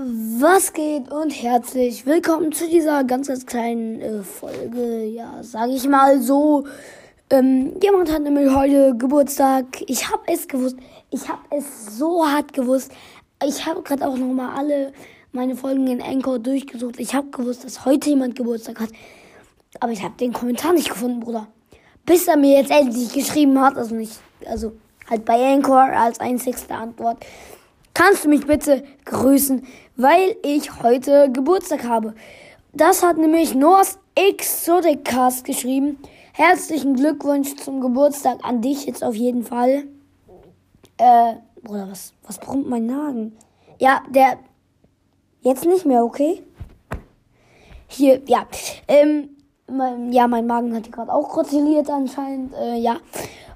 Was geht und herzlich willkommen zu dieser ganz, ganz kleinen äh, Folge. Ja, sage ich mal so. Ähm, jemand hat nämlich heute Geburtstag. Ich habe es gewusst. Ich habe es so hart gewusst. Ich habe gerade auch noch mal alle meine Folgen in Anchor durchgesucht. Ich habe gewusst, dass heute jemand Geburtstag hat. Aber ich habe den Kommentar nicht gefunden, Bruder. Bis er mir jetzt endlich geschrieben hat. Also nicht, also halt bei Anchor als einzigste Antwort. Kannst du mich bitte grüßen, weil ich heute Geburtstag habe. Das hat nämlich North Exoticast geschrieben. Herzlichen Glückwunsch zum Geburtstag an dich jetzt auf jeden Fall. Äh, Bruder, was, was brummt mein Nagen? Ja, der, jetzt nicht mehr, okay? Hier, ja, ähm, mein, ja, mein Magen hat gerade auch gratuliert anscheinend, äh, ja.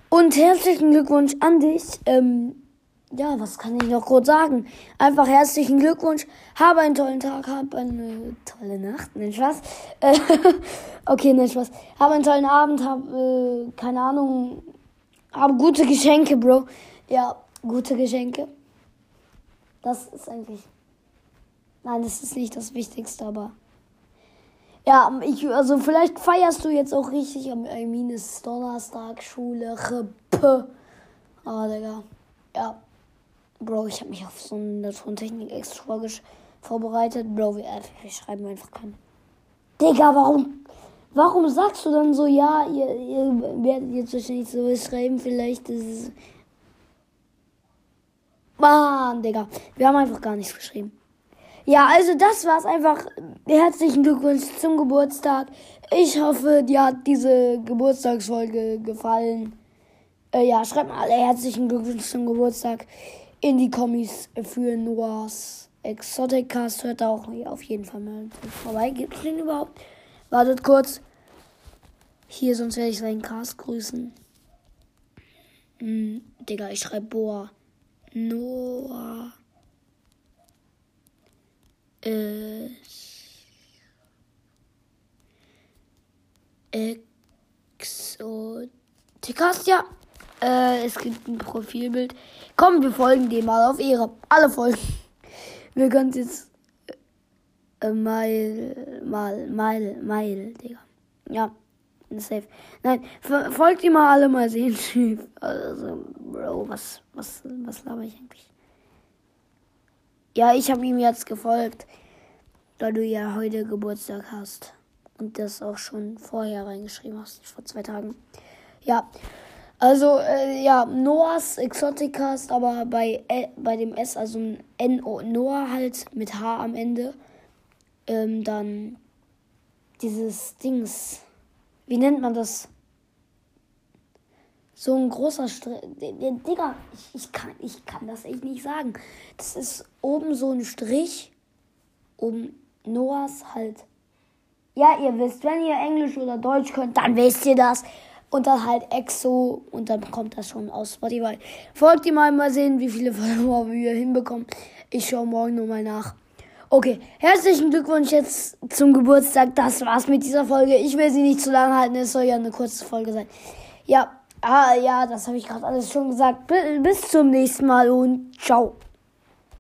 Und herzlichen Glückwunsch an dich, ähm, ja, was kann ich noch kurz sagen? Einfach herzlichen Glückwunsch. Habe einen tollen Tag, habe eine tolle Nacht. Nicht. Äh, okay, nicht Spaß. Habe einen tollen Abend, habe, äh, keine Ahnung, habe gute Geschenke, Bro. Ja, gute Geschenke. Das ist eigentlich. Nein, das ist nicht das Wichtigste, aber. Ja, ich, also vielleicht feierst du jetzt auch richtig am I ist Donnerstag, Schule, Rippe. Ah, Digga. Ja. Bro, ich habe mich auf so eine Tontechnik extra vorbereitet. Bro, wir, wir schreiben einfach keinen. Digga, warum, warum sagst du dann so, ja, ihr, ihr werdet jetzt wahrscheinlich sowas schreiben, vielleicht ist es. Mann, Digga, wir haben einfach gar nichts geschrieben. Ja, also das war's einfach. Herzlichen Glückwunsch zum Geburtstag. Ich hoffe, dir hat diese Geburtstagsfolge gefallen. Äh, ja, schreibt mal alle herzlichen Glückwunsch zum Geburtstag in die Kommis für Noahs Exotic Cast. Hört auch auf jeden Fall mal vorbei. Gibt es den überhaupt? Wartet kurz. Hier, sonst werde ich seinen Cast grüßen. Hm, Digga, ich schreibe Boa. Noah. Ist. Exoticast, ja. Äh, es gibt ein Profilbild. Komm, wir folgen dem mal auf Ehre. Alle folgen. Wir können jetzt äh, mal, mal, mal, mal, Digga. Ja, safe. Nein, folgt ihm mal alle mal sehen. Also, Bro, was, was, was laber ich eigentlich? Ja, ich habe ihm jetzt gefolgt, da du ja heute Geburtstag hast. Und das auch schon vorher reingeschrieben hast, vor zwei Tagen. Ja, also, äh, ja, Noahs Exoticast, aber bei, äh, bei dem S, also N -O, Noah halt mit H am Ende. Ähm, dann dieses Dings. Wie nennt man das? So ein großer Strich. Digga, ich, ich, kann, ich kann das echt nicht sagen. Das ist oben so ein Strich. Oben Noahs halt. Ja, ihr wisst, wenn ihr Englisch oder Deutsch könnt, dann wisst ihr das und dann halt Exo und dann kommt das schon aus Spotify. Folgt ihr mal, mal sehen, wie viele Follower wir hinbekommen. Ich schaue morgen nochmal nach. Okay, herzlichen Glückwunsch jetzt zum Geburtstag. Das war's mit dieser Folge. Ich will sie nicht zu lange halten. Es soll ja eine kurze Folge sein. Ja, ah, ja, das habe ich gerade alles schon gesagt. Bis zum nächsten Mal und ciao.